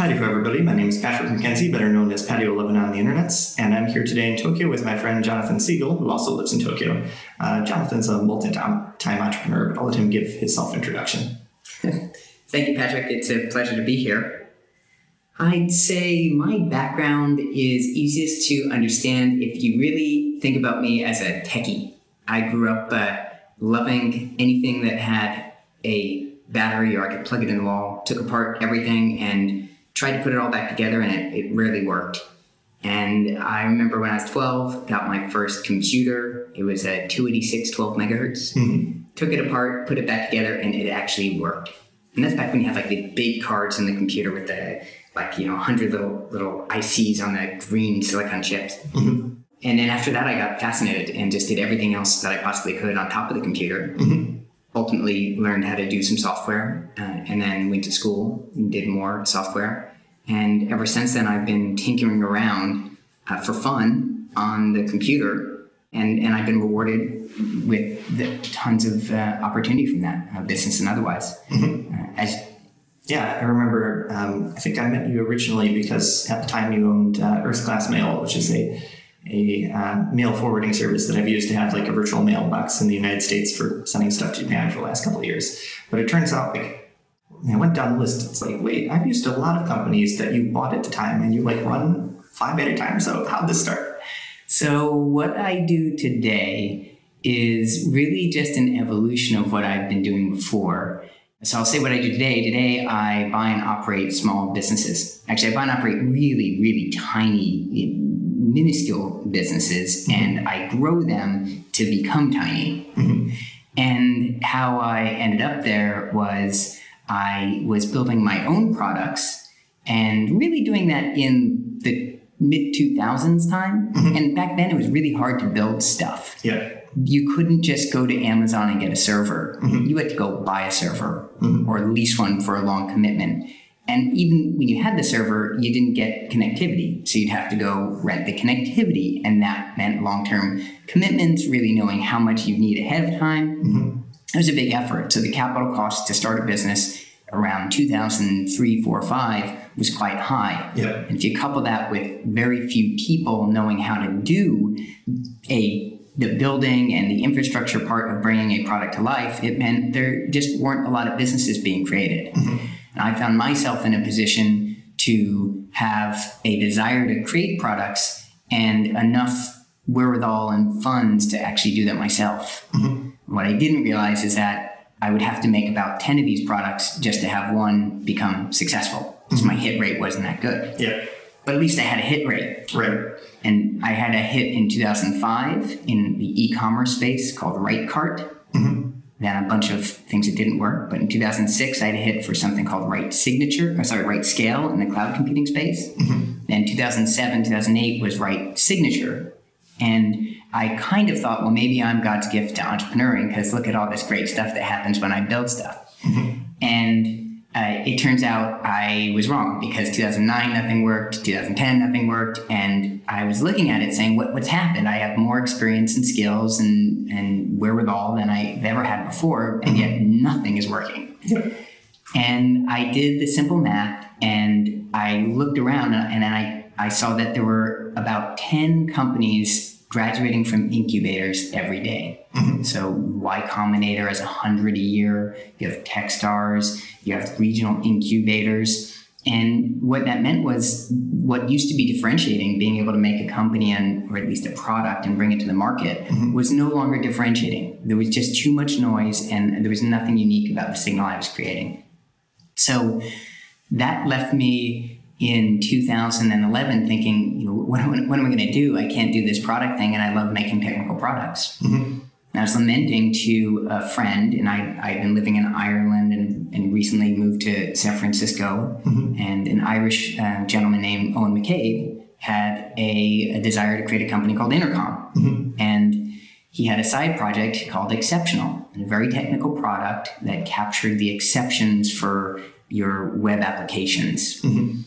Howdy, everybody. My name is Patrick McKenzie, better known as patio11 on the Internets, and I'm here today in Tokyo with my friend Jonathan Siegel, who also lives in Tokyo. Uh, Jonathan's a multi-time entrepreneur, but I'll let him give his self-introduction. Thank you, Patrick. It's a pleasure to be here. I'd say my background is easiest to understand if you really think about me as a techie. I grew up uh, loving anything that had a battery or I could plug it in the wall, took apart everything and tried to put it all back together and it, it rarely worked. And I remember when I was 12, got my first computer. It was a 286 12 megahertz. Mm-hmm. Took it apart, put it back together, and it actually worked. And that's back when you had like the big cards in the computer with the like you know 100 little little ICs on the green silicon chips. Mm-hmm. And then after that, I got fascinated and just did everything else that I possibly could on top of the computer. Mm-hmm. Ultimately, learned how to do some software, uh, and then went to school and did more software and ever since then, I've been tinkering around uh, for fun on the computer, and, and I've been rewarded with the, tons of uh, opportunity from that, uh, business and otherwise. Mm-hmm. Uh, as yeah, I remember. Um, I think I met you originally because at the time you owned uh, Earth Class Mail, which is a a uh, mail forwarding service that I've used to have like a virtual mailbox in the United States for sending stuff to Japan for the last couple of years. But it turns out like I went down the list. It's like, wait, I've used a lot of companies that you bought at the time and you like run five at a time. So how'd this start? So what I do today is really just an evolution of what I've been doing before. So I'll say what I do today. Today I buy and operate small businesses. Actually, I buy and operate really, really tiny, minuscule businesses, mm-hmm. and I grow them to become tiny. Mm-hmm. And how I ended up there was I was building my own products and really doing that in the mid 2000s time. Mm-hmm. And back then it was really hard to build stuff. Yeah. You couldn't just go to Amazon and get a server. Mm-hmm. You had to go buy a server mm-hmm. or lease one for a long commitment. And even when you had the server, you didn't get connectivity. So you'd have to go rent the connectivity. And that meant long term commitments, really knowing how much you need ahead of time. Mm-hmm it was a big effort. So the capital cost to start a business around 2003, 4, 5 was quite high. Yeah. And if you couple that with very few people knowing how to do a the building and the infrastructure part of bringing a product to life, it meant there just weren't a lot of businesses being created. Mm-hmm. And I found myself in a position to have a desire to create products and enough wherewithal and funds to actually do that myself. Mm-hmm. What I didn't realize is that I would have to make about 10 of these products just to have one become successful. Because mm-hmm. my hit rate wasn't that good. Yeah. But at least I had a hit rate. Right. And I had a hit in 2005 in the e commerce space called RightCart. Mm-hmm. Then a bunch of things that didn't work. But in 2006, I had a hit for something called RightSignature, or sorry, RightScale in the cloud computing space. Mm-hmm. Then 2007, 2008 was RightSignature. And I kind of thought, well, maybe I'm God's gift to entrepreneuring because look at all this great stuff that happens when I build stuff. Mm-hmm. And uh, it turns out I was wrong because 2009 nothing worked, 2010 nothing worked, and I was looking at it saying, what, what's happened? I have more experience and skills and, and wherewithal than I've ever had before, and yet nothing is working. and I did the simple math and I looked around and, and I, I saw that there were about 10 companies graduating from incubators every day. Mm-hmm. So Y Combinator has a hundred a year. You have TechStars. You have regional incubators. And what that meant was what used to be differentiating, being able to make a company and or at least a product and bring it to the market, mm-hmm. was no longer differentiating. There was just too much noise and there was nothing unique about the signal I was creating. So that left me in 2011 thinking, you know, what, what, what am I going to do? I can't do this product thing, and I love making technical products. Mm-hmm. I was lamenting to a friend, and I, I'd been living in Ireland and, and recently moved to San Francisco. Mm-hmm. And an Irish uh, gentleman named Eoghan McCabe had a, a, desire to create a company called Intercom. Mm-hmm. And he had a side project called Exceptional, a very technical product that captured the exceptions for your web applications. Mm-hmm.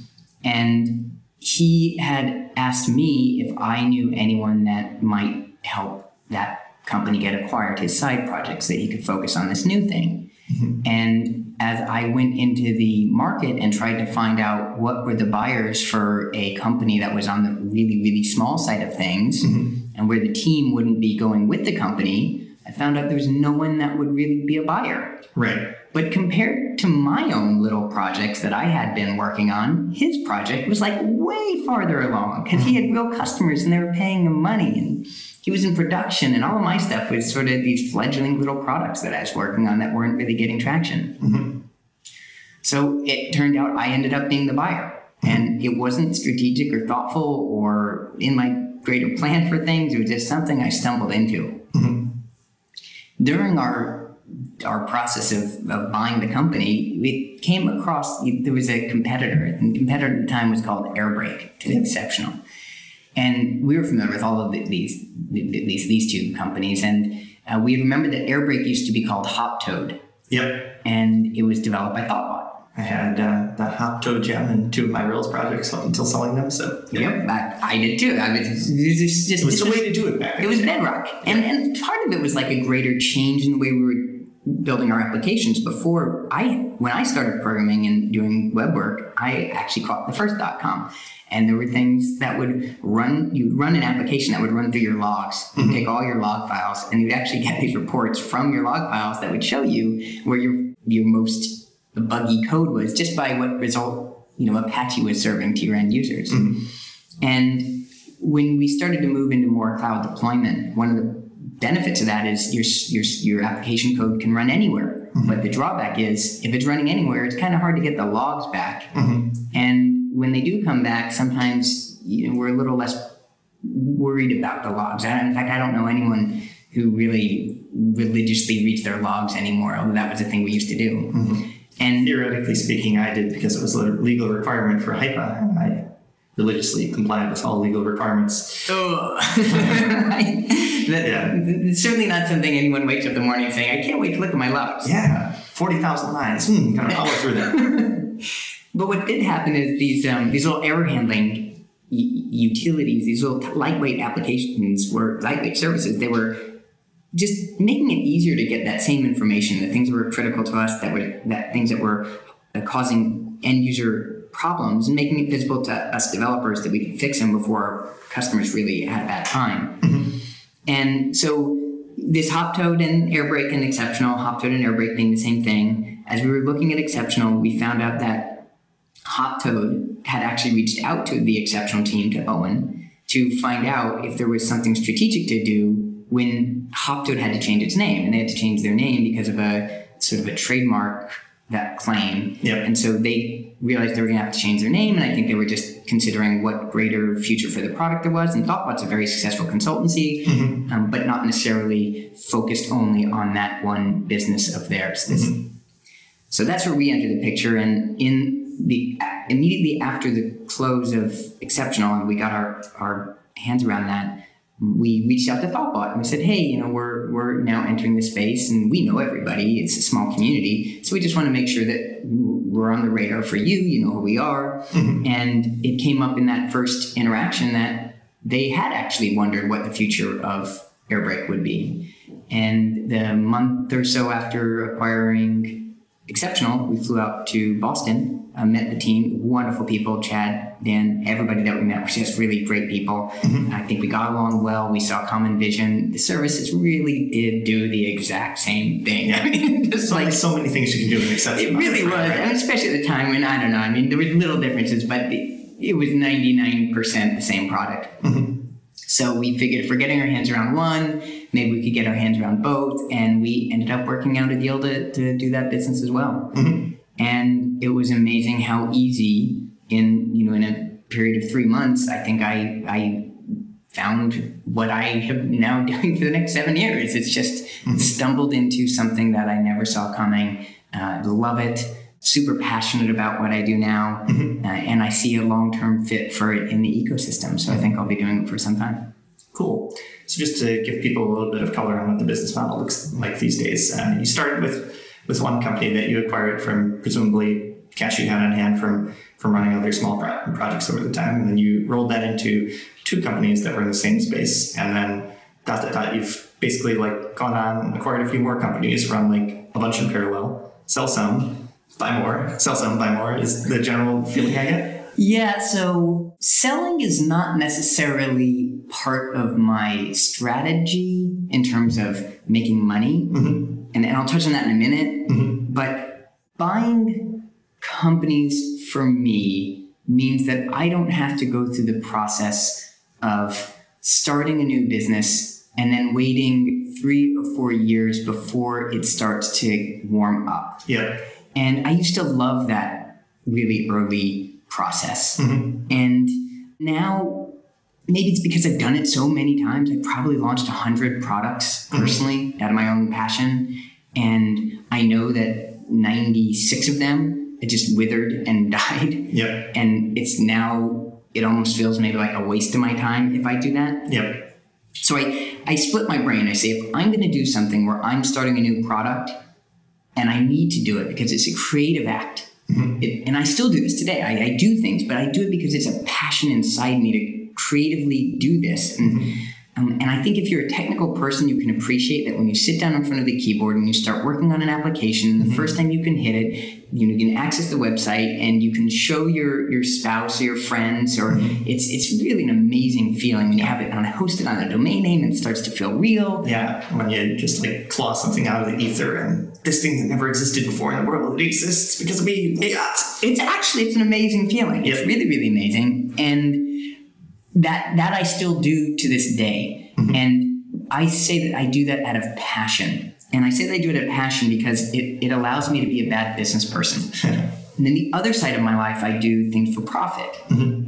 And he had asked me if I knew anyone that might help that company get acquired, his side projects, that he could focus on this new thing. Mm-hmm. And as I went into the market and tried to find out what were the buyers for a company that was on the really, really small side of things mm-hmm. and where the team wouldn't be going with the company, I found out there was no one that would really be a buyer. Right. But compared to my own little projects that I had been working on, his project was like way farther along because he had real customers and they were paying him money and he was in production and all of my stuff was sort of these fledgling little products that I was working on that weren't really getting traction. Mm-hmm. So it turned out I ended up being the buyer and it wasn't strategic or thoughtful or in my greater plan for things. It was just something I stumbled into. Mm-hmm. During our our process of, of buying the company, we came across there was a competitor, and the competitor at the time was called Airbrake to the Exceptional, and we were familiar with all of the, these these these two companies, and uh, we remember that Airbrake used to be called Hoptoad. Yep. And it was developed by Thoughtbot. I had uh, the Hoptoad gem in two of my Rails projects up until selling them. So yep, I, I did too. I was just, just, it was the way to do it back. It was bedrock, and and part of it was like a greater change in the way we were building our applications before I when I started programming and doing web work, I actually caught the first dot com. And there were things that would run, you'd run an application that would run through your logs, mm-hmm. take all your log files, and you'd actually get these reports from your log files that would show you where your your most buggy code was just by what result, you know, Apache was serving to your end users. Mm-hmm. And when we started to move into more cloud deployment, one of the benefits of that is your, your, your application code can run anywhere. Mm-hmm. But the drawback is if it's running anywhere, it's kind of hard to get the logs back. Mm-hmm. And when they do come back, sometimes you know, we're a little less worried about the logs. In fact, I don't know anyone who really religiously reads their logs anymore, although that was a thing we used to do. Mm-hmm. And theoretically speaking, I did because it was a legal requirement for HIPAA, and I religiously complied with all legal requirements. Oh, that, yeah. It's certainly not something anyone wakes up in the morning saying, "I can't wait to look at my logs." Yeah, forty thousand lines. Hmm, kind of follow through that. but what did happen is these um, these little error handling utilities, these little lightweight applications were lightweight services. They were just making it easier to get that same information, the things that were critical to us, that were that things that were uh, causing end user problems, and making it visible to us developers that we could fix them before customers really had a bad time. Mm-hmm. And so this Hoptoad and Airbrake and Exceptional, Hoptoad and Airbrake being the same thing. As we were looking at Exceptional, we found out that Hoptoad had actually reached out to the Exceptional team, to Eoghan, to find out if there was something strategic to do when Hoptoad had to change its name, and they had to change their name because of a sort of a trademark that claim. Yep. And so they realized they were going to have to change their name, and I think they were just considering what greater future for the product there was. And Thoughtbot's a very successful consultancy, mm-hmm. um, but not necessarily focused only on that one business of theirs. Mm-hmm. So that's where we enter the picture, and in the immediately after the close of Exceptional, and we got our our hands around that we reached out to Thoughtbot and we said, hey, you know, we're we're now entering the space and we know everybody. It's a small community, so we just want to make sure that we're on the radar for you. You know who we are. Mm-hmm. And it came up in that first interaction that they had actually wondered what the future of Airbrake would be. And the month or so after acquiring Exceptional, we flew out to Boston uh, met the team, wonderful people, Chad, Dan, everybody that we met were just really great people. Mm-hmm. I think we got along well. We saw common vision. The services really did do the exact same thing. I mean, just like so many things you can do in exception. It really was, right? and especially at the time when I don't know. I mean, there were little differences, but the, it was ninety nine percent the same product. Mm-hmm. So we figured if we're getting our hands around one, maybe we could get our hands around both, and we ended up working out a deal to, to do that business as well. Mm-hmm. And it was amazing how easy in you know in a period of three months i think i i found what i have now doing for the next seven years. It's just mm-hmm. stumbled into something that i never saw coming. Uh, love it. Super passionate about what i do now. Mm-hmm. uh, and i see a long-term fit for it in the ecosystem. So i think i'll be doing it for some time. Cool so just to give people a little bit of color on what the business model looks like these days uh, you started with with one company that you acquired from presumably cash you had on hand from from running other small pro- projects over the time, and then you rolled that into two companies that were in the same space, and then dot dot dot. You've basically like gone on acquired a few more companies, run like a bunch in parallel, sell some, buy more, sell some, buy more is the general feeling I get. Yeah, so selling is not necessarily part of my strategy in terms of making money. Mm-hmm. And, and I'll touch on that in a minute. Mm-hmm. But buying companies for me means that I don't have to go through the process of starting a new business and then waiting three or four years before it starts to warm up. Yeah. And I used to love that really early process. Mm-hmm. And now, maybe it's because I've done it so many times. I probably launched 100 products mm-hmm. personally out of my own passion. And I know that 96 of them it just withered and died. Yep. And it's now, it almost feels maybe like a waste of my time if I do that. Yep. So I, I split my brain. I say, if I'm going to do something where I'm starting a new product and I need to do it because it's a creative act, mm-hmm. it, and I still do this today, I, I do things, but I do it because it's a passion inside me to creatively do this. And, mm-hmm. um, and I think if you're a technical person, you can appreciate that when you sit down in front of the keyboard and you start working on an application, the mm-hmm. first time you can hit it, you, know, you can access the website and you can show your, your spouse or your friends, or mm-hmm. it's it's really an amazing feeling when you have it on hosted on a domain name and it starts to feel real. Yeah. When you just like claw something out of the ether and this thing that never existed before in the world, it exists because of me. It's actually it's an amazing feeling. It's Yeah. really really amazing, and that that I still do to this day. And I say that I do that out of passion, and I say that I do it out of passion because it it allows me to be a bad business person. And then the other side of my life, I do things for profit.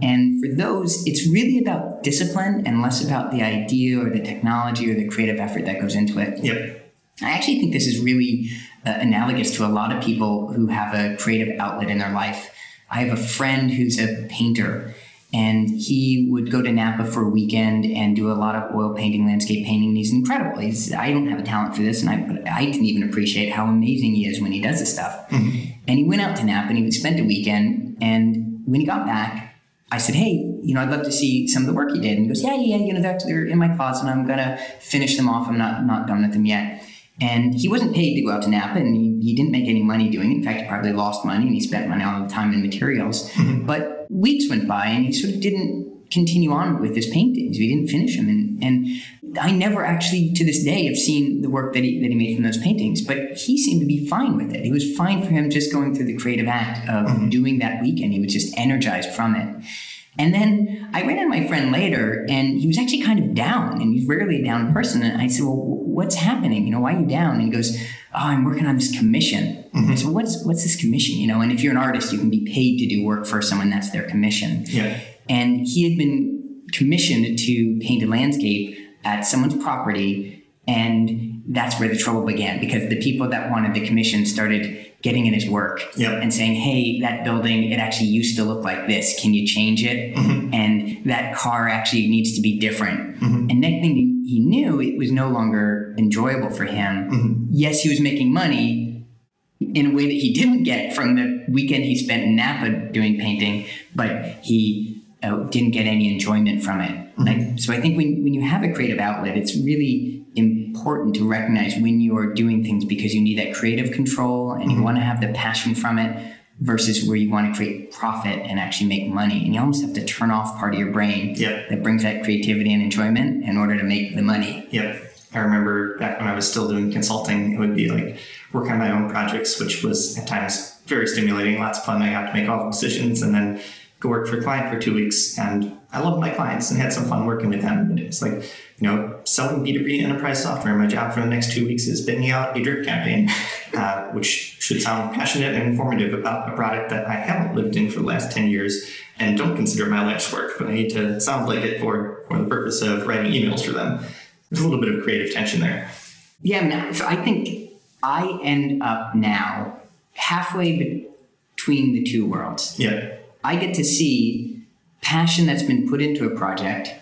And for those, it's really about discipline and less about the idea or the technology or the creative effort that goes into it. Yep. I actually think this is really uh, analogous to a lot of people who have a creative outlet in their life. I have a friend who's a painter, and he would go to Napa for a weekend and do a lot of oil painting, landscape painting. And he's incredible. He's, I don't have a talent for this, and I, I can even appreciate how amazing he is when he does this stuff. Mm-hmm. And he went out to Napa and he would spend a weekend. And when he got back, I said, "Hey, you know, I'd love to see some of the work he did." And he goes, "Yeah, yeah, yeah. You know, they're, they're in my closet. And I'm gonna finish them off. I'm not not done with them yet." And he wasn't paid to go out to Napa, and he, he didn't make any money doing it. In fact, he probably lost money, and he spent money all the time and materials. Mm-hmm. But weeks went by, and he sort of didn't continue on with his paintings. He didn't finish them, and and I never actually, to this day, have seen the work that he that he made from those paintings. But he seemed to be fine with it. It was fine for him just going through the creative act of mm-hmm. doing that weekend. He was just energized from it. And then I ran into my friend later, and he was actually kind of down, and he's rarely a down person. And I said, "Well, what's happening? You know, why are you down?" And he goes, "Oh, I'm working on this commission." Mm-hmm. I said, "What's what's this commission? You know?" And if you're an artist, you can be paid to do work for someone. That's their commission. Yeah. And he had been commissioned to paint a landscape at someone's property, and that's where the trouble began because the people that wanted the commission started getting in his work Yep. and saying, "Hey, that building it actually used to look like this. Can you change it?" Mm-hmm. And that car actually needs to be different. Mm-hmm. And next thing he knew, it was no longer enjoyable for him. Mm-hmm. Yes, he was making money in a way that he didn't get from the weekend he spent in Napa doing painting, but he uh, didn't get any enjoyment from it. Like, so I think when, when you have a creative outlet, it's really important to recognize when you are doing things because you need that creative control and you mm-hmm. want to have the passion from it versus where you want to create profit and actually make money. And you almost have to turn off part of your brain Yep. that brings that creativity and enjoyment in order to make the money. Yep. I remember back when I was still doing consulting, it would be like work on my own projects, which was at times very stimulating, lots of fun. I got to make all the decisions and then go work for a client for two weeks. And I loved my clients and had some fun working with them. But it's like, you know, selling B2B enterprise software. My job for the next two weeks is banging out a drip campaign, uh, which should sound passionate and informative about a product that I haven't lived in for the last 10 years and don't consider my life's work, but I need to sound like it for, for the purpose of writing emails for them. There's a little bit of creative tension there. Yeah, no, so I think I end up now halfway between the two worlds. Yeah. I get to see passion that's been put into a project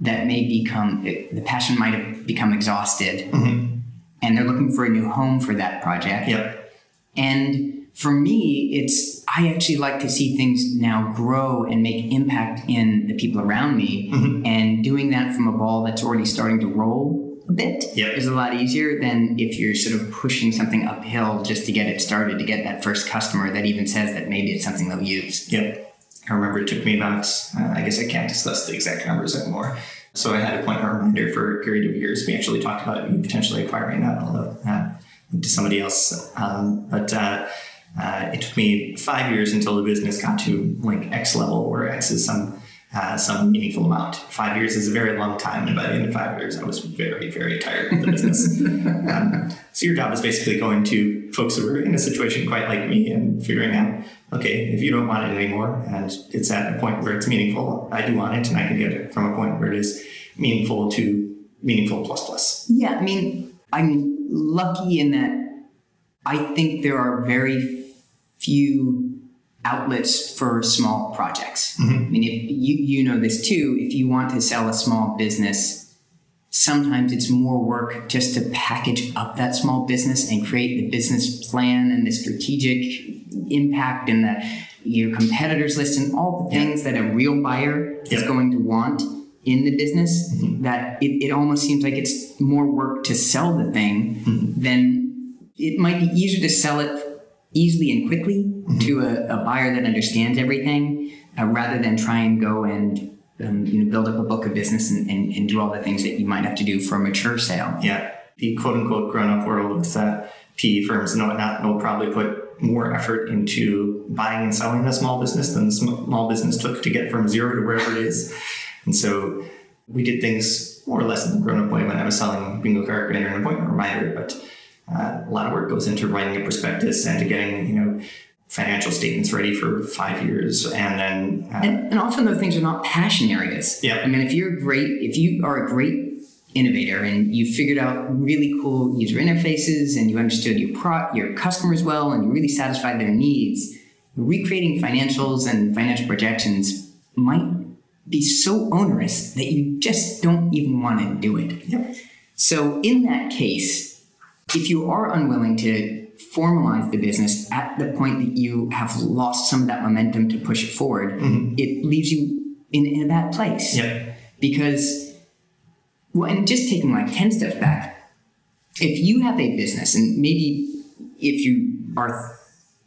that may become the passion might have become exhausted, mm-hmm. and they're looking for a new home for that project. Yep. And for me, it's I actually like to see things now grow and make impact in the people around me, mm-hmm. and doing that from a ball that's already starting to roll a bit Yep. is a lot easier than if you're sort of pushing something uphill just to get it started, to get that first customer that even says that maybe it's something they'll use. Yep. I remember it took me about, uh, I guess I can't discuss the exact numbers anymore. So I had to point a reminder for a period of years. We actually talked about you potentially acquiring that, although uh, to somebody else. Um, but uh, uh, it took me five years until the business got to like X level, where X is some uh, some meaningful amount. Five years is a very long time, and by the end of five years, I was very, very tired of the business. um, so your job is basically going to folks who are in a situation quite like me and figuring out, okay, if you don't want it anymore, and it's at a point where it's meaningful, I do want it, and I can get it from a point where it is meaningful to meaningful plus plus. Yeah, I mean, I'm lucky in that I think there are very few outlets for small projects. Mm-hmm. I mean, if you you know this too, if you want to sell a small business, sometimes it's more work just to package up that small business and create the business plan and the strategic impact and the your competitors list and all the things that a real buyer is going to want in the business mm-hmm. that it, it almost seems like it's more work to sell the thing mm-hmm. than it might be easier to sell it easily and quickly to a, a buyer that understands everything uh, rather than try and go and um, you know build up a book of business and, and, and do all the things that you might have to do for a mature sale. Yeah, the quote unquote grown up world with uh, PE firms and whatnot will probably put more effort into buying and selling a small business than the small business took to get from zero to wherever it is. And so we did things more or less in the grown up way when I was selling bingo card creator and appointment reminder, but uh, a lot of work goes into writing a prospectus and to getting, you know, financial statements ready for five years and then uh, And, and often those things are not passion areas. Yeah. I mean, if you're great, if you are a great innovator and you figured out really cool user interfaces and you understood your pro- your customers well and you really satisfied their needs, recreating financials and financial projections might be so onerous that you just don't even want to do it. Yep. So in that case, if you are unwilling to formalize the business at the point that you have lost some of that momentum to push it forward, it leaves you in, in a bad place. Yep. Because, well, and just taking like 10 steps back, if you have a business, and maybe if you are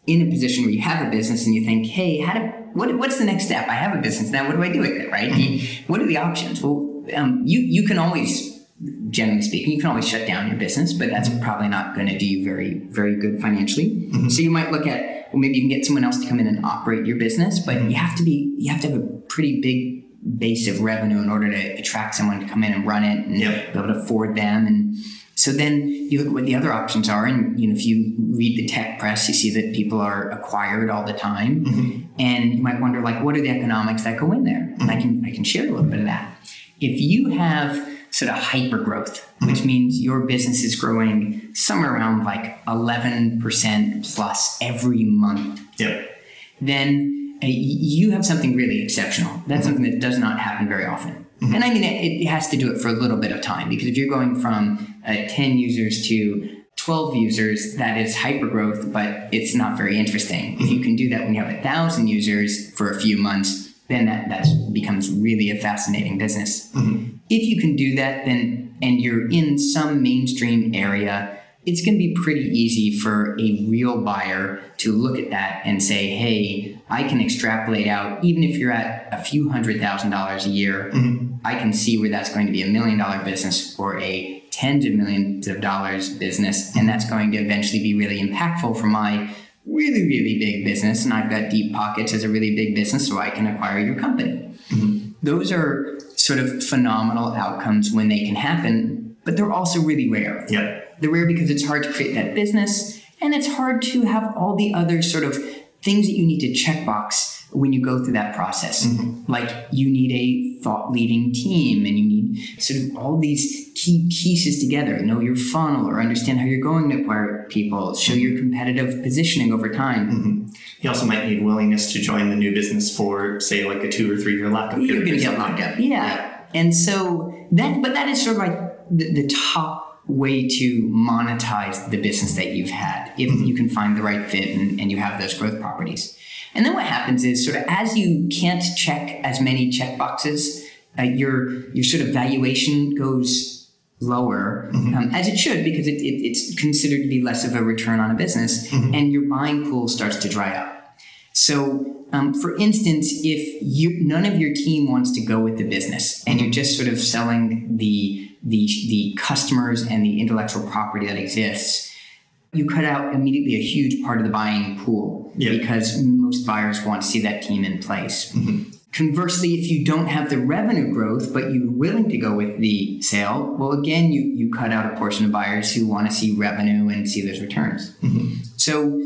in a position where you have a business and you think, hey, how do, what, what's the next step? I have a business now. What do I do with it? Right? The- what are the options? Well, um, you you can always, generally speaking, you can always shut down your business, but that's mm-hmm. probably not going to do you very very good financially. Mm-hmm. So you might look at well, maybe you can get someone else to come in and operate your business, but mm-hmm. you have to be you have to have a pretty big base of revenue in order to attract someone to come in and run it and Yep. be able to afford them and so then you look at what the other options are, and you know if you read the tech press, you see that people are acquired all the time, and you might wonder like, what are the economics that go in there? And I can I can share a little bit of that. If you have sort of hyper growth, which means your business is growing somewhere around like eleven percent plus every month, Yep. then uh, you have something really exceptional. That's something that does not happen very often. And I mean, it, it has to do it for a little bit of time because if you're going from uh, 10 users to 12 users, that is hyper growth, but it's not very interesting. If you can do that when you have a thousand users for a few months, then that, that becomes really a fascinating business. Mm-hmm. If you can do that, then and you're in some mainstream area, it's going to be pretty easy for a real buyer to look at that and say, hey, I can extrapolate out, even if you're at a few hundred thousand dollars a year, mm-hmm. I can see where that's going to be a million dollar business or a tens of millions of dollars business. And that's going to eventually be really impactful for my really, really big business. And I've got deep pockets as a really big business, so I can acquire your company. Mm-hmm. Those are sort of phenomenal outcomes when they can happen, but they're also really rare. Yep. They're rare because it's hard to create that business, and it's hard to have all the other sort of things that you need to checkbox when you go through that process. Mm-hmm. Like you need a thought leading team, and you need sort of all these key pieces together. Know your funnel, or understand how you're going to acquire people. Show your competitive positioning over time. Mm-hmm. You also might need willingness to join the new business for, say, like a two or three year lockup. You're going to get locked up. Yeah. And so that, but that is sort of like the, the top way to monetize the business that you've had if mm-hmm. you can find the right fit and, and you have those growth properties. And then what happens is sort of as you can't check as many check boxes, uh, your your sort of valuation goes lower, um, as it should, because it, it, it's considered to be less of a return on a business, and your buying pool starts to dry up. So, um, for instance, if you none of your team wants to go with the business, and you're just sort of selling the the the customers and the intellectual property that exists, you cut out immediately a huge part of the buying pool Yeah. because most buyers want to see that team in place. Mm-hmm. Conversely, if you don't have the revenue growth, but you're willing to go with the sale, well, again, you, you cut out a portion of buyers who want to see revenue and see those returns. Mm-hmm. So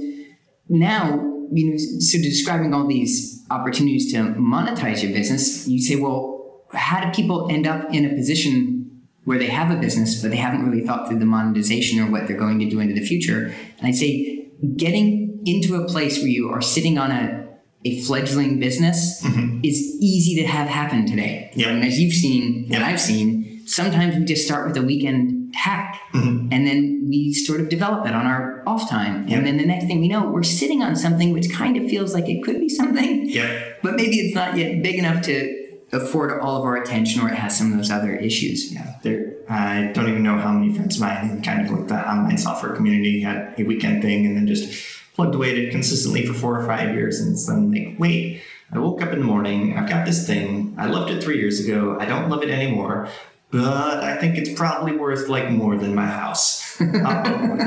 now, you know, so describing all these opportunities to monetize your business, you say, well, how do people end up in a position where they have a business, but they haven't really thought through the monetization or what they're going to do into the future? And I'd say getting into a place where you are sitting on a a fledgling business mm-hmm. is easy to have happen today. Yeah. And as you've seen, and I've seen, sometimes we just start with a weekend hack mm-hmm. and then we sort of develop it on our off time. And then the next thing we know, we're sitting on something which kind of feels like it could be something, Yeah. but maybe it's not yet big enough to afford all of our attention or it has some of those other issues. Yeah, there. I don't even know how many friends of mine in kind of like the online software community had a weekend thing and then just plugged away at it consistently for four or five years. And it's then like, wait, I woke up in the morning, I've got this thing, I loved it three years ago, I don't love it anymore, but I think it's probably worth like more than my house.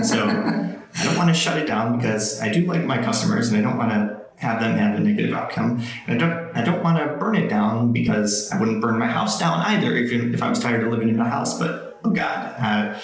So I don't want to shut it down because I do like my customers and I don't want to have them have a negative outcome. And I don't I don't want to burn it down because I wouldn't burn my house down either if if I was tired of living in my house. But oh god, uh,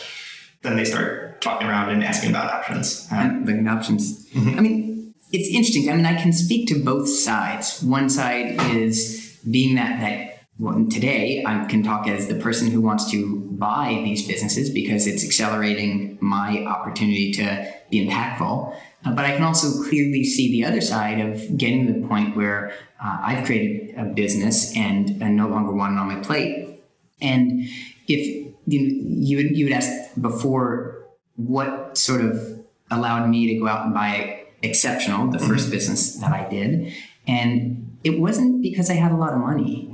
then they start talking around and asking about options. Uh, and looking at options. I mean, it's interesting. I mean, I can speak to both sides. One side is being that that well, today I can talk as the person who wants to buy these businesses because it's accelerating my opportunity to be impactful. Uh, but I can also clearly see the other side of getting to the point where uh, I've created a business and, and no longer want it on my plate. And if you, you would you would ask before what sort of allowed me to go out and buy Exceptional, the first business that I did, and it wasn't because I had a lot of money.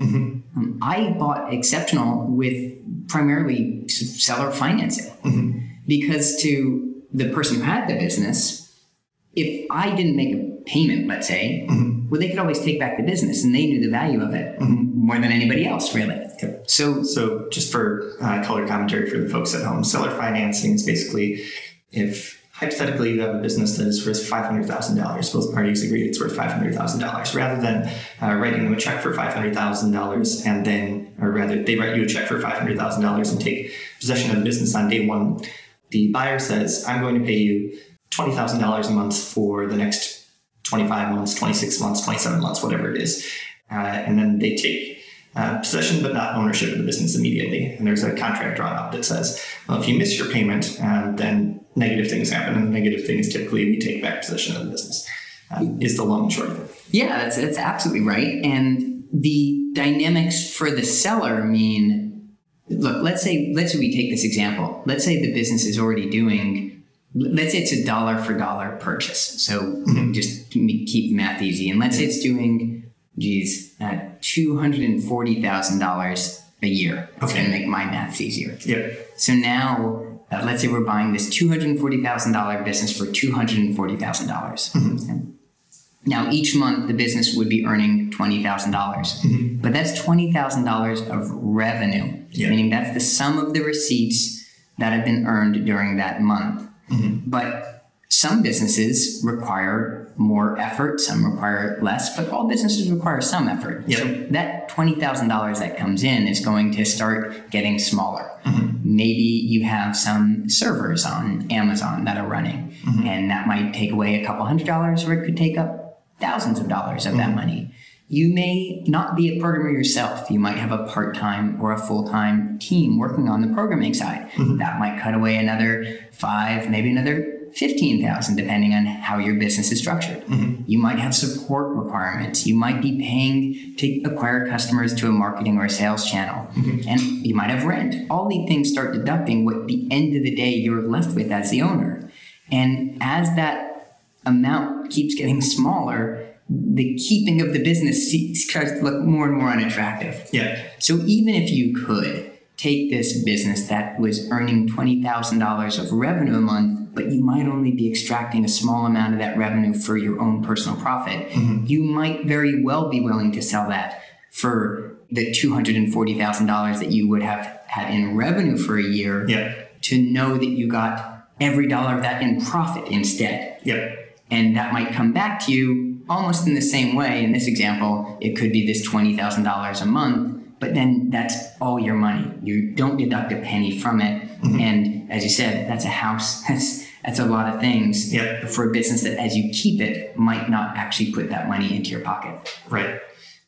Um, I bought Exceptional with primarily seller financing. Because to the person who had the business, if I didn't make a payment, let's say, well, they could always take back the business, and they knew the value of it more than anybody else, really. So So, just for uh, color commentary for the folks at home, seller financing is basically if hypothetically you have a business that is worth $500,000, both parties agree it's worth $500,000, rather than uh, writing them a check for $500,000 and then, or rather, they write you a check for $500,000 and take possession of the business on day one. The buyer says, I'm going to pay you $20,000 a month for the next 25 months, 26 months, 27 months, whatever it is. Uh, and then they take uh, possession but not ownership of the business immediately. And there's a contract drawn up that says, well, if you miss your payment, um, then negative things happen. And the negative things typically we take back possession of the business, um, is the long and short of it. Yeah, that's that's absolutely right. And the dynamics for the seller mean look, let's say let's say we take this example. Let's say the business is already doing let's say it's a dollar for dollar purchase. So just keep math easy. And let's say it's doing geez, uh, two hundred and forty thousand dollars a year. It's Okay. gonna make my maths easier. Yeah. So now, uh, let's say we're buying this $240,000 business for $240,000. dollars Now, each month the business would be earning $20,000. dollars But that's $20,000 of revenue, Yeah. meaning that's the sum of the receipts that have been earned during that month. But some businesses require more effort, some require less, but all businesses require some effort. Yeah. So that $20,000 that comes in is going to start getting smaller. Mm-hmm. Maybe you have some servers on Amazon that are running, mm-hmm. and that might take away a couple hundred dollars, or it could take up thousands of dollars of that mm-hmm. money. You may not be a programmer yourself. You might have a part time or a full time team working on the programming side. That might cut away another five, maybe another 15,000 depending on how your business is structured. Mm-hmm. You might have support requirements. You might be paying to acquire customers to a marketing or a sales channel. Mm-hmm. And you might have rent. All these things start deducting what the end of the day you're left with as the owner. And as that amount keeps getting smaller, the keeping of the business starts to look more and more unattractive. Yeah. So even if you could take this business that was earning $20,000 of revenue a month, but you might only be extracting a small amount of that revenue for your own personal profit. Mm-hmm. You might very well be willing to sell that for the $240,000 that you would have had in revenue for a year yeah. to know that you got every dollar of that in profit instead. Yeah. And that might come back to you almost in the same way. In this example, it could be this $20,000 a month but then that's all your money. You don't deduct a penny from it. Mm-hmm. And as you said, that's a house. That's that's a lot of things yep. for a business that, as you keep it, might not actually put that money into your pocket. Right.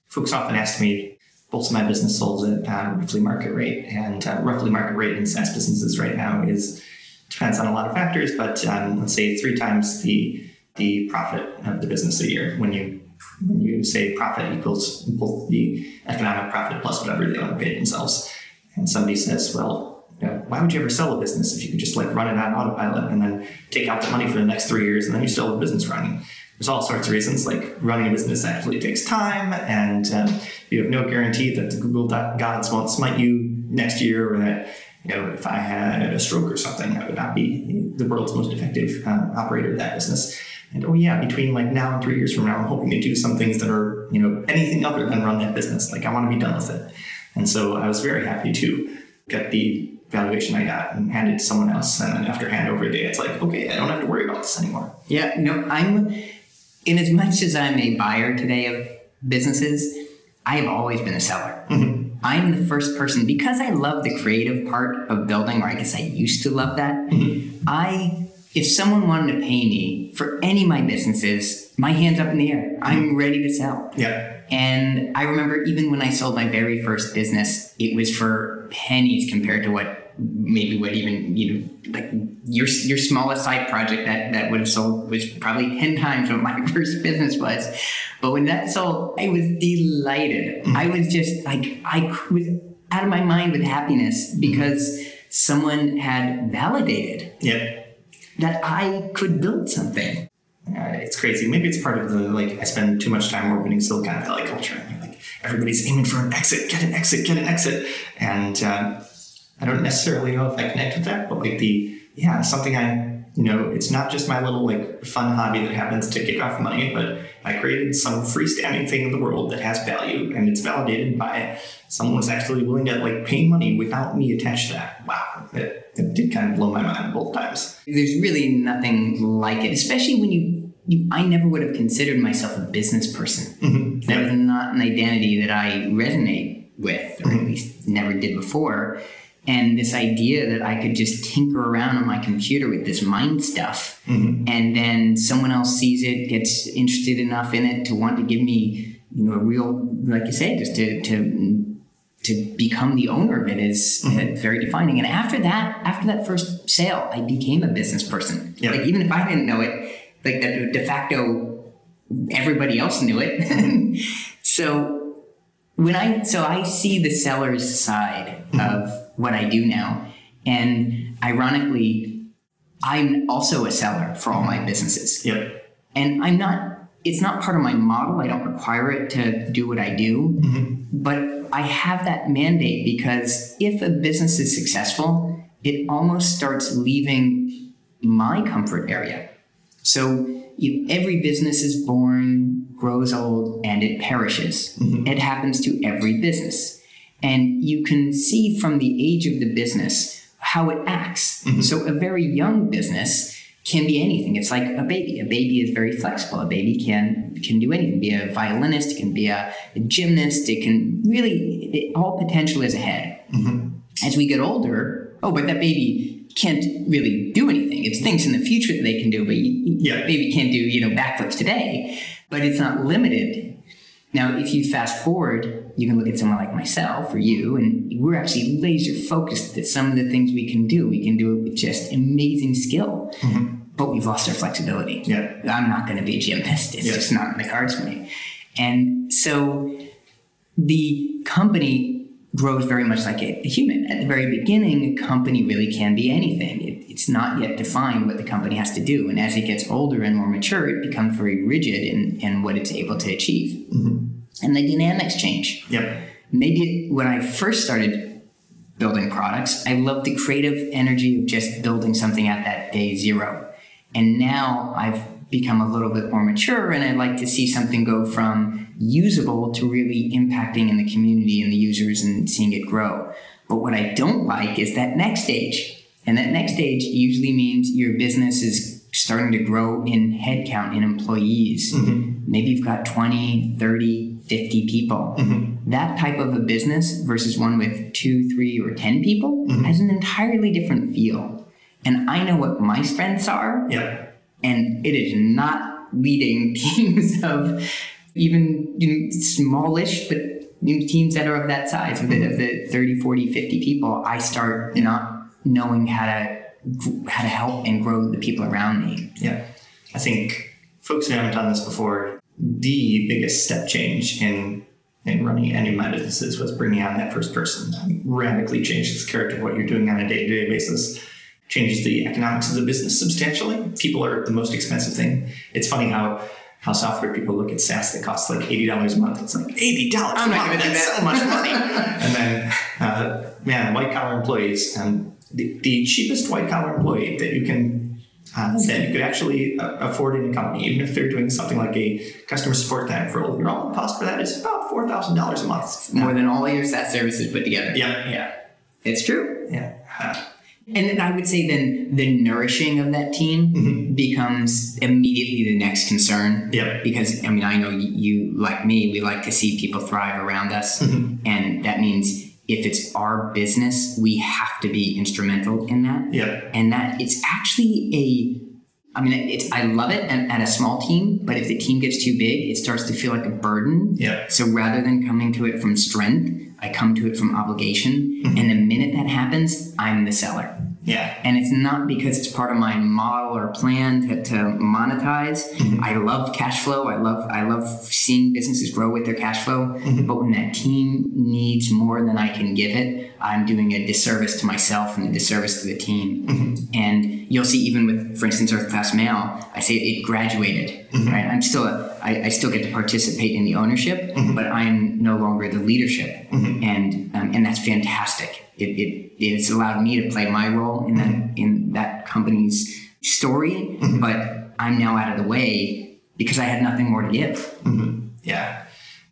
Folks often ask me, both of my business sold at uh, roughly market rate, and uh, roughly market rate in SaaS businesses right now is depends on a lot of factors, but um, let's say three times the the profit of the business a year when you when you say profit equals both the economic profit plus whatever the owner paid themselves. And somebody says, well, you know, why would you ever sell a business if you could just like run it on autopilot and then take out the money for the next three years and then you still have a business running? There's all sorts of reasons, like running a business actually takes time and um, you have no guarantee that the Google gods won't smite you next year or that you know, if I had a stroke or something, I would not be the world's most effective uh, operator of that business. And oh yeah, between like now and three years from now, I'm hoping to do some things that are, you know, anything other than run that business. Like I want to be done with it. And so I was very happy to get the valuation I got and hand it to someone else. And then after handover day, it's like, okay, I don't have to worry about this anymore. Yeah, no, I'm in as much as I'm a buyer today of businesses, I have always been a seller. Mm-hmm. I'm the first person because I love the creative part of building, or I guess I used to love that. Mm-hmm. I if someone wanted to pay me for any of my businesses, my hands up in the air. I'm ready to sell. Yeah. And I remember even when I sold my very first business, it was for pennies compared to what maybe what even you know like your your smallest side project that that would have sold was probably 10 times what my first business was but when that sold i was delighted mm-hmm. i was just like i was out of my mind with happiness because mm-hmm. someone had validated yeah that I could build something. Uh, it's crazy. Maybe it's part of the like I spend too much time orbiting Silicon Valley culture. I mean, like everybody's aiming for an exit, get an exit, get an exit, and uh, I don't necessarily know if I connect with that. But like the yeah, something I you know, it's not just my little like fun hobby that happens to kick off money, but I created some freestanding thing in the world that has value and it's validated by someone who's actually willing to like pay money without me attached to that. Wow, it, it did kind of blow my mind both times. There's really nothing like it, especially when you, you I never would have considered myself a business person. Mm-hmm. That was not an identity that I resonate with, or mm-hmm. at least never did before and this idea that I could just tinker around on my computer with this mind stuff, mm-hmm. and then someone else sees it, gets interested enough in it to want to give me, you know, a real, like you say, just to to to become the owner of it is mm-hmm. very defining. And after that, after that first sale, I became a business person. Yep. Like even if I didn't know it, like the de facto, everybody else knew it. so when I so I see the seller's side mm-hmm. of what I do now. And ironically, I'm also a seller for all my businesses. Yep. And I'm not, it's not part of my model. I don't require it to do what I do. Mm-hmm. But I have that mandate because if a business is successful, it almost starts leaving my comfort area. So you know, every business is born, grows old, and it perishes. Mm-hmm. It happens to every business. And you can see from the age of the business how it acts. Mm-hmm. So a very young business can be anything. It's like a baby. A baby is very flexible. A baby can can do anything. Be a violinist. It can be a, a gymnast. It can really it, all potential is ahead. Mm-hmm. As we get older, oh, but that baby can't really do anything. It's things in the future that they can do, but you, yeah. baby can't do you know backflips today. But it's not limited now, if you fast forward, you can look at someone like myself or you, and we're actually laser focused that some of the things we can do, we can do it with just amazing skill. Mm-hmm. But we've lost our flexibility. Yeah. I'm not going to be a gymnast. It's yeah. just not in the cards for me. And so the company grows very much like a, a, human. At the very beginning, a company really can be anything. It, it's not yet defined what the company has to do. And as it gets older and more mature, it becomes very rigid in, in what it's able to achieve. Mm-hmm. And the dynamics change. Yep. Maybe when I first started building products. I loved the creative energy of just building something at that day zero. And now I've become a little bit more mature and I'd like to see something go from usable to really impacting in the community and the users and seeing it grow. But what I don't like is that next stage. And that next stage usually means your business is starting to grow in headcount in employees. Mm-hmm. Maybe you've got 20, 30, 50 people. Mm-hmm. That type of a business versus one with two, three, or 10 people mm-hmm. has an entirely different feel. And I know what my strengths are. Yeah. And it is not leading teams of even you know, smallish, but teams that are of that size, of the, of the 30, 40, 50 people. I start not knowing how to how to help and grow the people around me. Yeah. I think folks who haven't done this before, the biggest step change in in running any of my businesses was bringing on that first person. that radically changes the character of what you're doing on a day to day basis. Changes the economics of the business substantially. People are the most expensive thing. It's funny how how software people look at SaaS that costs like eighty dollars a month. It's like eighty dollars. I'm not do that. So much money. and then, uh, man, white collar employees and the, the cheapest white collar employee that you can uh, that you could actually uh, afford in a company, even if they're doing something like a customer support type role. Your all cost for that is about four thousand dollars a month. More than all your SaaS services put together. Yeah, yeah, it's true. Yeah. Uh, and then I would say then the nourishing of that team mm-hmm. becomes immediately the next concern. Yeah. Because I mean, I know you, like me, we like to see people thrive around us, mm-hmm. and that means if it's our business, we have to be instrumental in that. Yeah. And that it's actually a I mean, it's I love it at, at, a small team, but if the team gets too big, it starts to feel like a burden. Yeah. So rather than coming to it from strength, I come to it from obligation. Mm-hmm. And the minute that happens, I'm the seller. Yeah. And it's not because it's part of my model or plan to, to monetize. Mm-hmm. I love cash flow. I love I love seeing businesses grow with their cash flow. Mm-hmm. But when that team needs more than I can give it, I'm doing a disservice to myself and a disservice to the team. Mm-hmm. And you'll see even with, for instance, Earth Class Mail, I say it graduated. Mm-hmm. Right? I'm still a, I, I still get to participate in the ownership, mm-hmm. but I'm no longer the leadership, mm-hmm. and um, and that's fantastic. It, it it's allowed me to play my role in that mm-hmm. in that company's story, mm-hmm. but I'm now out of the way because I had nothing more to give. Yeah.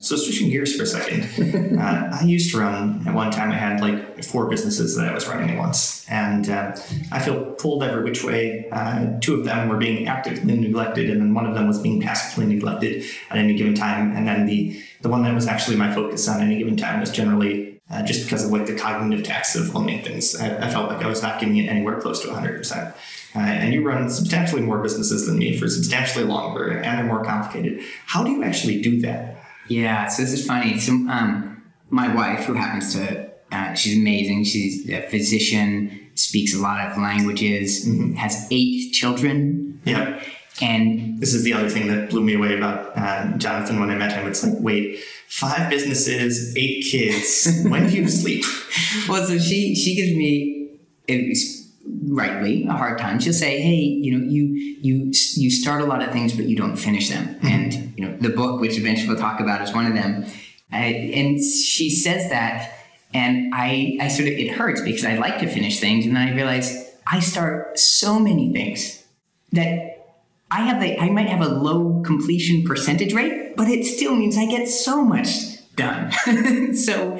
So switching gears for a second, uh, I used to run at one time. I had like four businesses that I was running at once, and uh, I feel pulled every which way. Uh, two of them were being actively neglected, and then one of them was being passively neglected at any given time. And then the the one that was actually my focus on any given time was generally uh, just because of like the cognitive tax of owning things. I, I, felt like I was not giving it anywhere close to 100%. Uh, and you run substantially more businesses than me for substantially longer, and they're more complicated. How do you actually do that? Yeah, so this is funny. So, um, my wife, who happens to, uh, she's amazing. She's a physician, speaks a lot of languages, mm-hmm. has eight children. Yeah. And this is the other thing that blew me away about uh, Jonathan when I met him. It's like, wait, five businesses, eight kids. when do you sleep? well, so she she gives me rightly a hard time. She'll say, "Hey, you know, you you you start a lot of things, but you don't finish them." Mm-hmm. And you know, the book, which eventually we'll talk about, is one of them. I, and she says that, and I I sort of it hurts because I like to finish things, and then I realize I start so many things that. I have a, I might have a low completion percentage rate, but it still means I get so much done. so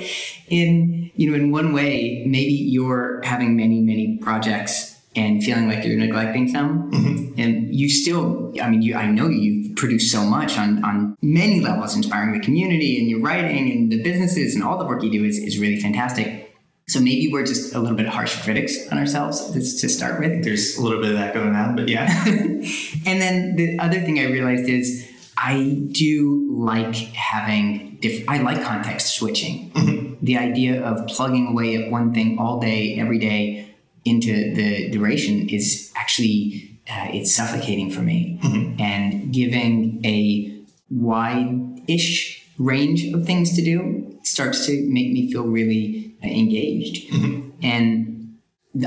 in you know in one way maybe you're having many many projects and feeling like you're neglecting some mm-hmm. and you still i mean you i know you've produced so much on on many levels inspiring the community and your writing and the businesses and all the work you do is, is really fantastic so maybe we're just a little bit harsh critics on ourselves to start with there's a little bit of that going on but yeah and then the other thing i realized is i do like having diff- I like context switching. Mm-hmm. The idea of plugging away at one thing all day, every day into the duration is actually uh, it's suffocating for me. Mm-hmm. And giving a wide-ish range of things to do starts to make me feel really uh, engaged. Mm-hmm. And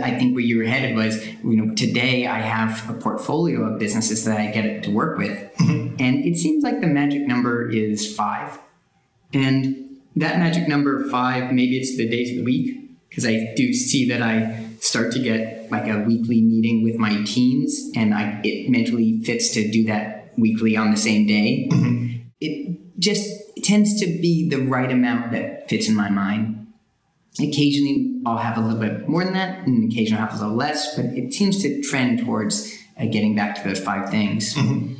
I think where you were headed was, you know, today I have a portfolio of businesses that I get to work with, mm-hmm. and it seems like the magic number is five. And that magic number five, maybe it's the days of the week, because I do see that I start to get like a weekly meeting with my teams, and I it mentally fits to do that weekly on the same day. It just tends to be the right amount that fits in my mind. Occasionally, I'll have a little bit more than that, and occasionally I'll have a little less, but it seems to trend towards uh, getting back to those five things. Mm-hmm.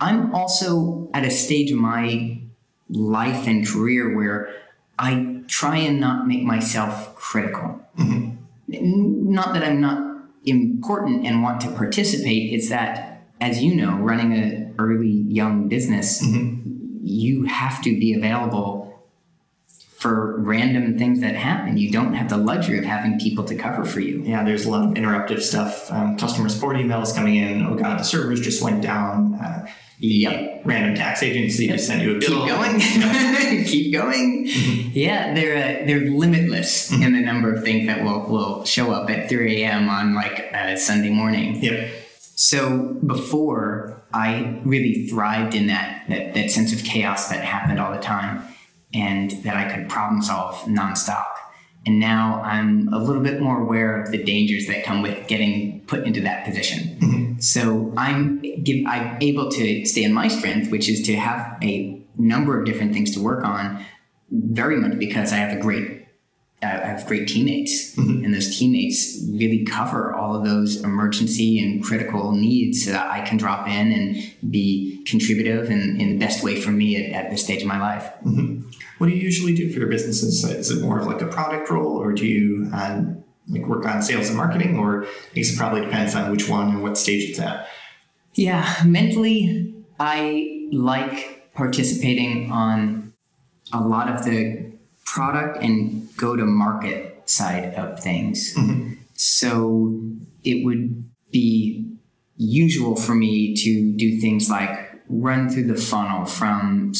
I'm also at a stage of my life and career where I try and not make myself critical. Mm-hmm. N- Not that I'm not important and want to participate, it's that, as you know, running an early young business, mm-hmm. you have to be available for random things that happen. You don't have the luxury of having people to cover for you. Yeah, there's a lot of interruptive stuff. Um, customer support emails coming in. Oh god, the servers just went down. Uh, the Yep. random tax agency just sent you a bill. keep going keep going yeah they're uh, they're limitless in the number of things that will will show up at 3 a.m on like a sunday morning Yep. so before i really thrived in that, that that sense of chaos that happened all the time and that i could problem solve nonstop. And now i'm a little bit more aware of the dangers that come with getting put into that position. Mm-hmm. So i'm give, i'm able to stay in my strength which is to have a number of different things to work on very much because i have a great I have great teammates, and those teammates really cover all of those emergency and critical needs so that I can drop in and be contributive and in the best way for me at, at this stage of my life. What do you usually do for your businesses? Is it more of like a product role, or do you um, like work on sales and marketing, or I guess it probably depends on which one and what stage it's at. Yeah, mentally, I like participating on a lot of the product and go to market side of things. Mm-hmm. So it would be usual for me to do things like run through the funnel from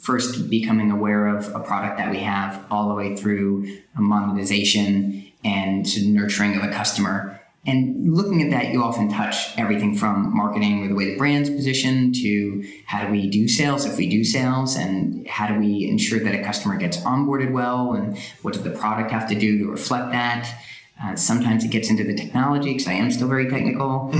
first becoming aware of a product that we have all the way through a monetization and nurturing of a customer. And looking at that, you often touch everything from marketing or the way the brand's positioned to how do we do sales if we do sales, and how do we ensure that a customer gets onboarded well, and what does the product have to do to reflect that. Uh, sometimes it gets into the technology because I am still very technical.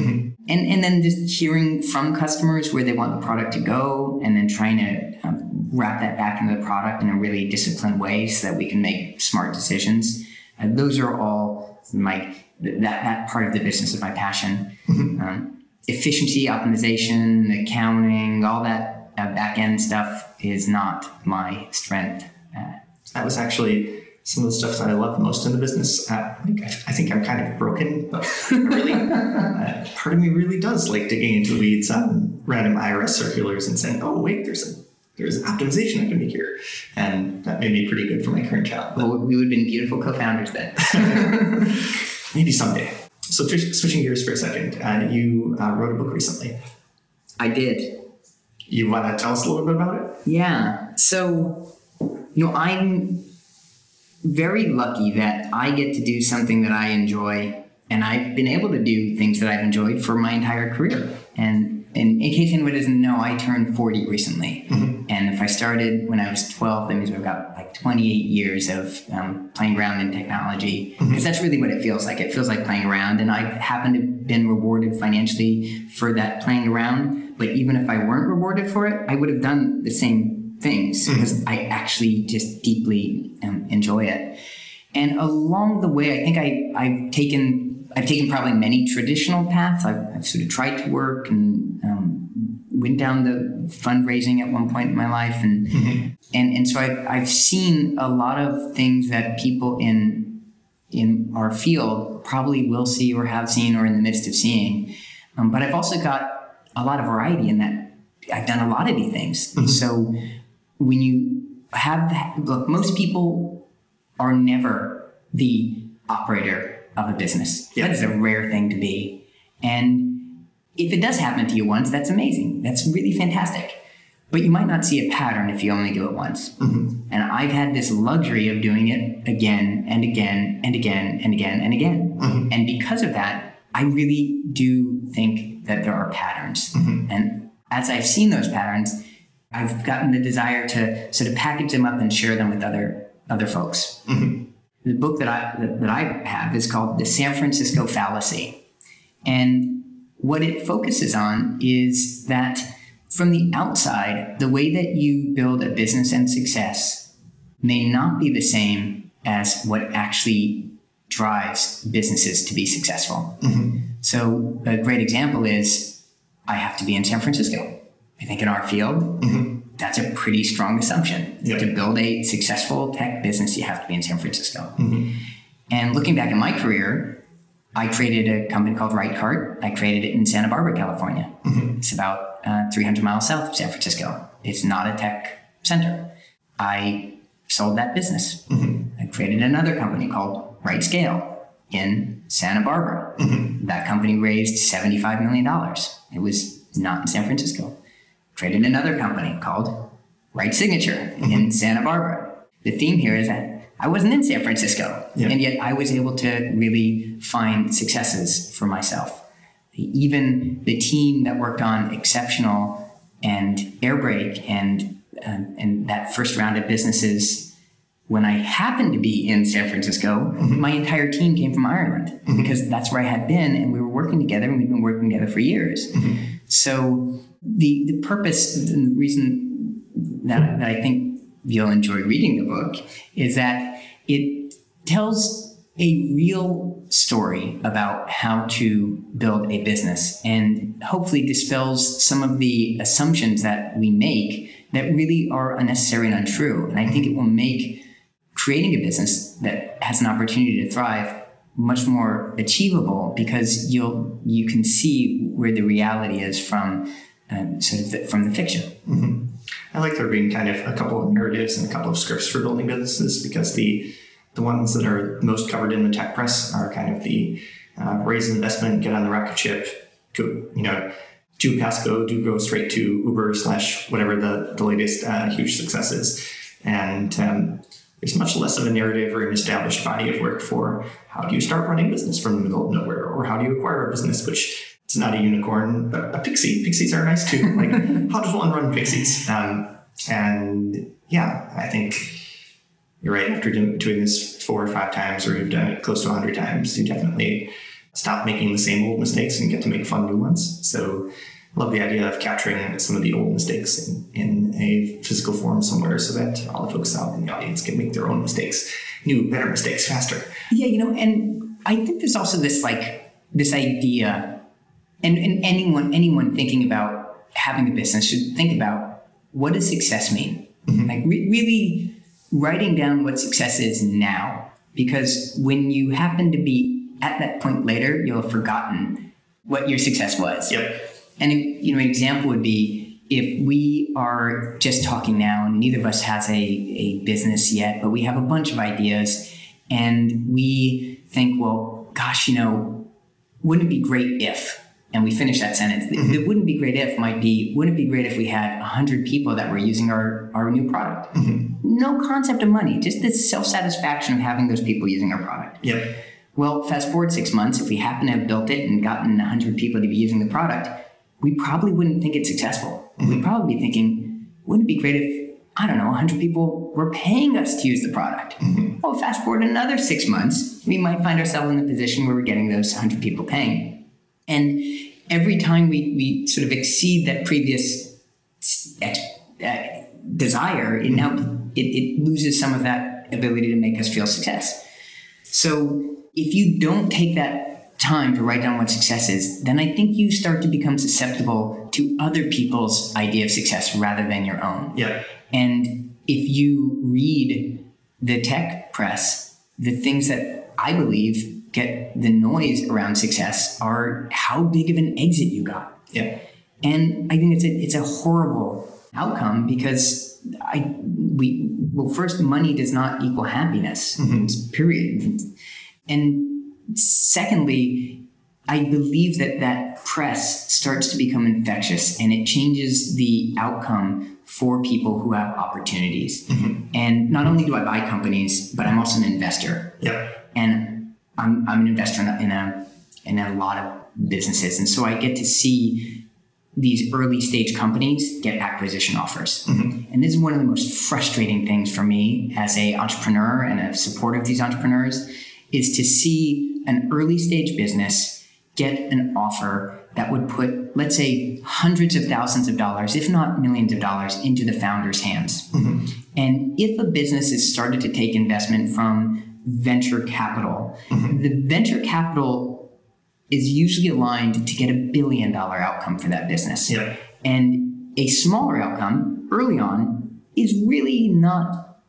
And, and then just hearing from customers where they want the product to go and then trying to um, wrap that back into the product in a really disciplined way so that we can make smart decisions. Uh, those are all my, that, that part of the business is my passion. Um, efficiency, optimization, accounting, all that uh, back end stuff is not my strength. Uh, That was actually some of the stuff that I love most in the business. Uh, like, I, I think I'm kind of broken, but really, uh, part of me really does like digging into the weeds on random IRS circulars and saying, "Oh, wait, there's a there's an optimization I can make here," and that made me pretty good for my current job. But well, we would have been beautiful co-founders then. maybe someday. So tw- switching gears for a second, uh, you uh, wrote a book recently. I did. You want to tell us a little bit about it? Yeah. So, you know, I'm very lucky that I get to do something that I enjoy, and I've been able to do things that I've enjoyed for my entire career. And, and in case anyone doesn't know, I turned 40 recently. And if I started when I was 12, that means I've got like 28 years of um, playing around in technology. Because that's really what it feels like. It feels like playing around. And I happen to have been rewarded financially for that playing around. But even if I weren't rewarded for it, I would have done the same things because I actually just deeply um, enjoy it. And along the way, I think I, I've taken I've taken probably many traditional paths. I've, I've sort of tried to work and um, went down the fundraising at one point in my life, and and and so I've I've seen a lot of things that people in in our field probably will see or have seen or in the midst of seeing. Um, but I've also got a lot of variety in that I've done a lot of these things. So when you have that, look, most people are never the operator of a business. Yeah. That is a rare thing to be. And if it does happen to you once, that's amazing. That's really fantastic. But you might not see a pattern if you only do it once. Mm-hmm. And I've had this luxury of doing it again and again and again and again and again. Mm-hmm. And because of that, I really do think that there are patterns. Mm-hmm. And as I've seen those patterns, I've gotten the desire to sort of package them up and share them with other other folks. The book that I that, I have is called The San Francisco Fallacy, and what it focuses on is that from the outside, the way that you build a business and success may not be the same as what actually drives businesses to be successful. Mm-hmm. So, a great example is I have to be in San Francisco. I think in our field, Mm-hmm. That's a pretty strong assumption. Yeah. To build a successful tech business, you have to be in San Francisco. Mm-hmm. And looking back in my career, I created a company called RightCart. I created it in Santa Barbara, California. Mm-hmm. It's about uh, 300 miles south of San Francisco. It's not a tech center. I sold that business. Mm-hmm. I created another company called RightScale in Santa Barbara. Mm-hmm. That company raised $75 million. It was not in San Francisco. Created another company called RightSignature in Santa Barbara. The theme here is that I wasn't in San Francisco, Yeah. and yet I was able to really find successes for myself. Even the team that worked on Exceptional and Airbrake and um, and that first round of businesses when I happened to be in San Francisco, mm-hmm. my entire team came from Ireland mm-hmm. because that's where I had been, and we were working together, and we've been working together for years. Mm-hmm. So the the purpose and the reason that, that I think you'll enjoy reading the book is that it tells a real story about how to build a business and hopefully dispels some of the assumptions that we make that really are unnecessary and untrue. And I think it will make creating a business that has an opportunity to thrive much more achievable because you'll you can see where the reality is from um, sort of the, from the fiction. I like there being kind of a couple of narratives and a couple of scripts for building businesses because the the ones that are most covered in the tech press are kind of the uh, raise investment, get on the rocket ship, go, you know, do Pasco, do go straight to Uber slash whatever the, the latest uh, huge success is. And um, there's much less of a narrative or an established body of work for how do you start running a business from the middle of nowhere or how do you acquire a business, which it's not a unicorn, but a pixie. Pixies are nice too. Like, how does one run pixies? Um, and yeah, I think you're right. After doing this four or five times, or you've done it close to 100 times, you definitely stop making the same old mistakes and get to make fun new ones. So, love the idea of capturing some of the old mistakes in, in a physical form somewhere so that all the folks out in the audience can make their own mistakes, new, better mistakes faster. Yeah, you know, and I think there's also this like this idea, and, and anyone anyone thinking about having a business should think about what does success mean. Mm-hmm. Like re- really writing down what success is now, because when you happen to be at that point later, you'll have forgotten what your success was. Yep. And you know, an example would be if we are just talking now, and neither of us has a, a business yet, but we have a bunch of ideas, and we think, well, gosh, you know, wouldn't it be great if? And we finish that sentence. The, mm-hmm. the wouldn't be great if might be, wouldn't it be great if we had 100 people that were using our, our new product? Mm-hmm. No concept of money, just the self satisfaction of having those people using our product. Yep. Well, fast forward six months, if we happen to have built it and gotten 100 people to be using the product, we probably wouldn't think it's successful. We'd mm-hmm. probably be thinking, wouldn't it be great if, I don't know, 100 people were paying us to use the product? Mm-hmm. Well, fast forward another six months, we might find ourselves in the position where we're getting those 100 people paying. And every time we, we sort of exceed that previous ex- uh, desire, it now mm-hmm. it, it loses some of that ability to make us feel success. So if you don't take that time to write down what success is, then I think you start to become susceptible to other people's idea of success rather than your own. Yep. And if you read the tech press, the things that I believe get the noise around success are how big of an exit you got. Yep. And I think it's a it's a horrible outcome because I we well first money does not equal happiness. Mm-hmm. Period. And secondly, I believe that that press starts to become infectious and it changes the outcome for people who have opportunities. Mm-hmm. And not only do I buy companies, but I'm also an investor Yep. and I'm, I'm an investor in a, in a in a lot of businesses, and so I get to see these early stage companies get acquisition offers. Mm-hmm. And this is one of the most frustrating things for me as a entrepreneur and a supporter of these entrepreneurs is to see an early stage business get an offer that would put, let's say, hundreds of thousands of dollars, if not millions of dollars, into the founder's hands. Mm-hmm. And if a business has started to take investment from venture capital, mm-hmm. the venture capital is usually aligned to get a billion dollar outcome for that business. Yeah. And a smaller outcome early on is really not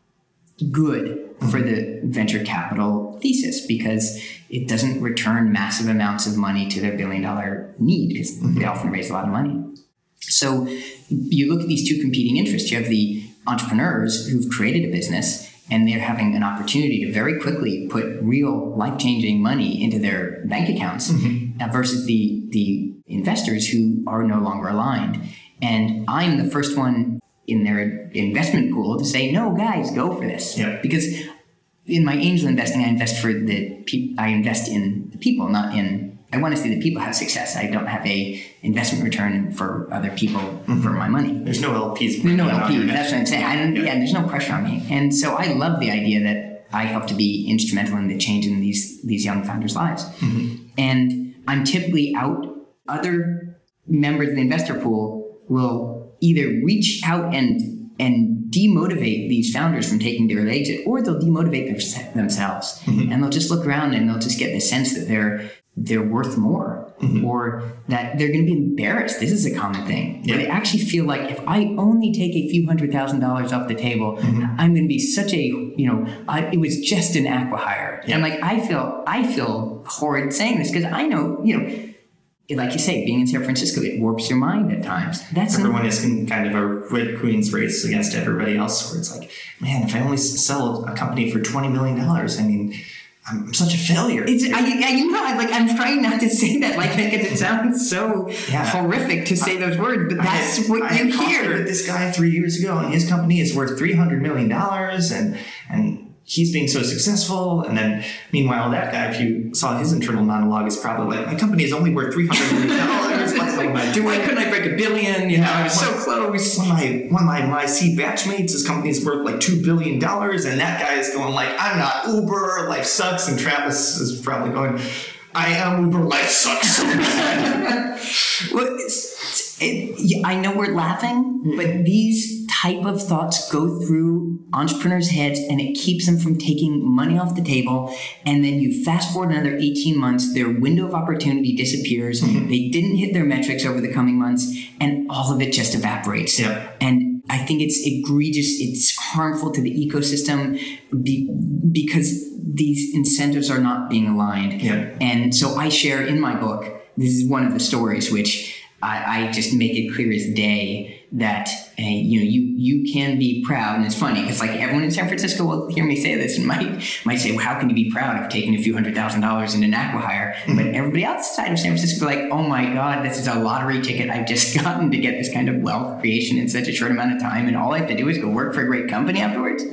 good for mm-hmm. the venture capital thesis because it doesn't return massive amounts of money to their billion dollar need because they often raise a lot of money. So you look at these two competing interests. You have the entrepreneurs who've created a business and they're having an opportunity to very quickly put real life-changing money into their bank accounts uh, versus the the investors who are no longer aligned. And I'm the first one in their investment pool to say, no, guys, go for this. Yeah. Because in my angel investing, I invest for the pe- I invest in the people, not in. I want to see the people have success. I don't have a investment return for other people mm-hmm. for my money. There's no LPs. There's No bringing on your LP. That's what I'm saying. I don't, yeah. there's no pressure on me, and so I love the idea that I help to be instrumental in the change in these these young founders' lives. Mm-hmm. And I'm typically out. Other members of the investor pool will either reach out and and demotivate these founders from taking their exit, or they'll demotivate their, themselves, mm-hmm. and they'll just look around and they'll just get the sense that they're they're worth more, mm-hmm. or that they're going to be embarrassed. This is a common thing. Yeah. they actually feel like if I only take a few hundred thousand dollars off the table, mm-hmm. I'm going to be such a you know I, it was just an acquihire. And like I feel I feel horrid saying this because I know you know. Like you say, being in San Francisco, it warps your mind at times. That's Everyone is in kind of a red queen's race against everybody else, where it's like, man, if I only sell a company for twenty million dollars, I mean, I'm such a failure. It's I, I, you know I'm like I'm trying not to say that like because it sounds so Yeah. horrific to say those words, but that's I, what I you hear. this guy three years ago, and his company is worth three hundred million dollars, and and he's being so successful. And then, meanwhile, that guy, if you saw his internal monologue, is probably like, my company is only worth three hundred million dollars. What am I doing? Couldn't I break a billion? You know, I was so close. One of my one of my, my C batchmates, his company is worth like two billion dollars, and that guy is going like, I'm not Uber, life sucks, and Travis is probably going, I am Uber, life sucks. Well, it's, it, yeah, I know we're laughing, but these type of thoughts go through entrepreneurs' heads, and it keeps them from taking money off the table. And then you fast forward another eighteen months, their window of opportunity disappears. Mm-hmm. They didn't hit their metrics over the coming months, and all of it just evaporates. And I think it's egregious. It's harmful to the ecosystem be, because these incentives are not being aligned. And so I share in my book, this is one of the stories which I, I just make it clear as day that uh, you know you you can be proud, and it's funny because like everyone in San Francisco will hear me say this and might might say, well, how can you be proud of taking a few hundred thousand dollars in an acquihire? But everybody outside of San Francisco like, oh my god, this is a lottery ticket I've just gotten to get this kind of wealth creation in such a short amount of time, and all I have to do is go work for a great company afterwards,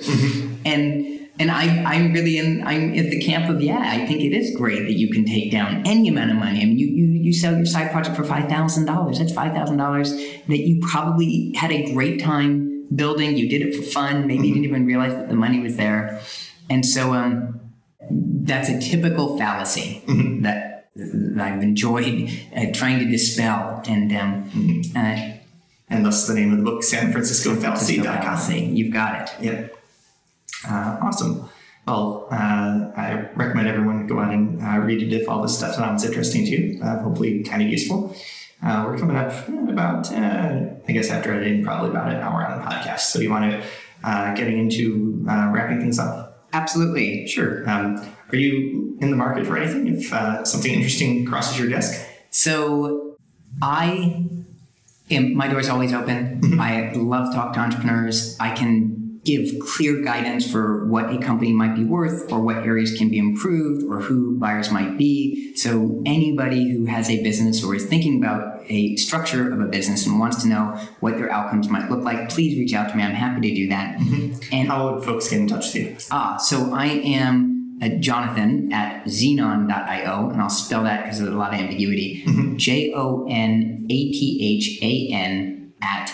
and and I, I'm really in I'm at the camp of yeah, I think it is great that you can take down any amount of money. I mean, you you, you sell your side project for five thousand dollars. That's five thousand dollars that you probably had a great time building. You did it for fun. Maybe you didn't even realize that the money was there. And so um, that's a typical fallacy that, that I've enjoyed uh, trying to dispel. And um, uh, and thus the name of the book, San Francisco Fallacy.com. fallacy, you've got it. Yeah. Uh, awesome. Well, uh, I recommend everyone go out and uh, read it if all this stuff sounds interesting to you. Uh, hopefully, kind of useful. Uh, we're coming up about, uh, I guess, after editing, probably about an hour on the podcast. So, you want to uh, getting into uh, wrapping things up? Absolutely. Sure. Um, are you in the market for anything? If uh, something interesting crosses your desk? So I am, my door is always open. I love talk to entrepreneurs. I can give clear guidance for what a company might be worth or what areas can be improved or who buyers might be. So anybody who has a business or is thinking about a structure of a business and wants to know what their outcomes might look like, please reach out to me. I'm happy to do that. And How would folks get in touch with you? Ah, so I am at Jonathan at xenon.io, and I'll spell that because there's a lot of ambiguity. J O N A T H A N at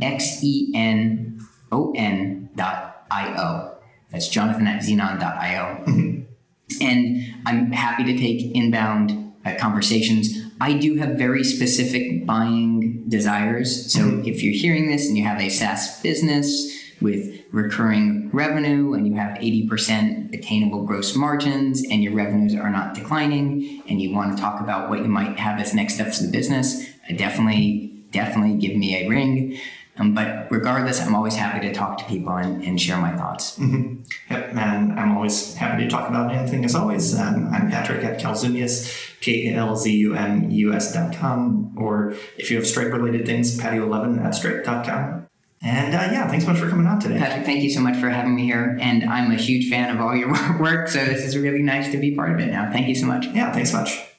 X E N O N dot I O. That's Jonathan at xenon.io. And I'm happy to take inbound uh, conversations. I do have very specific buying desires. So if you're hearing this and you have a SaaS business with recurring revenue and you have 80% attainable gross margins and your revenues are not declining and you want to talk about what you might have as next steps in the business, definitely, definitely give me a ring. Um, but regardless, I'm always happy to talk to people and, and share my thoughts. Mm-hmm. Yep, and I'm always happy to talk about anything as always. Um, I'm Patrick at Kalzumeus, K A L Z U M U S dot com, or if you have Stripe related things, patio11 at stripe.com. And uh, yeah, thanks so much for coming on today. Patrick, thank you so much for having me here. And I'm a huge fan of all your work, so this is really nice to be part of it now. Thank you so much. Yeah, thanks so much.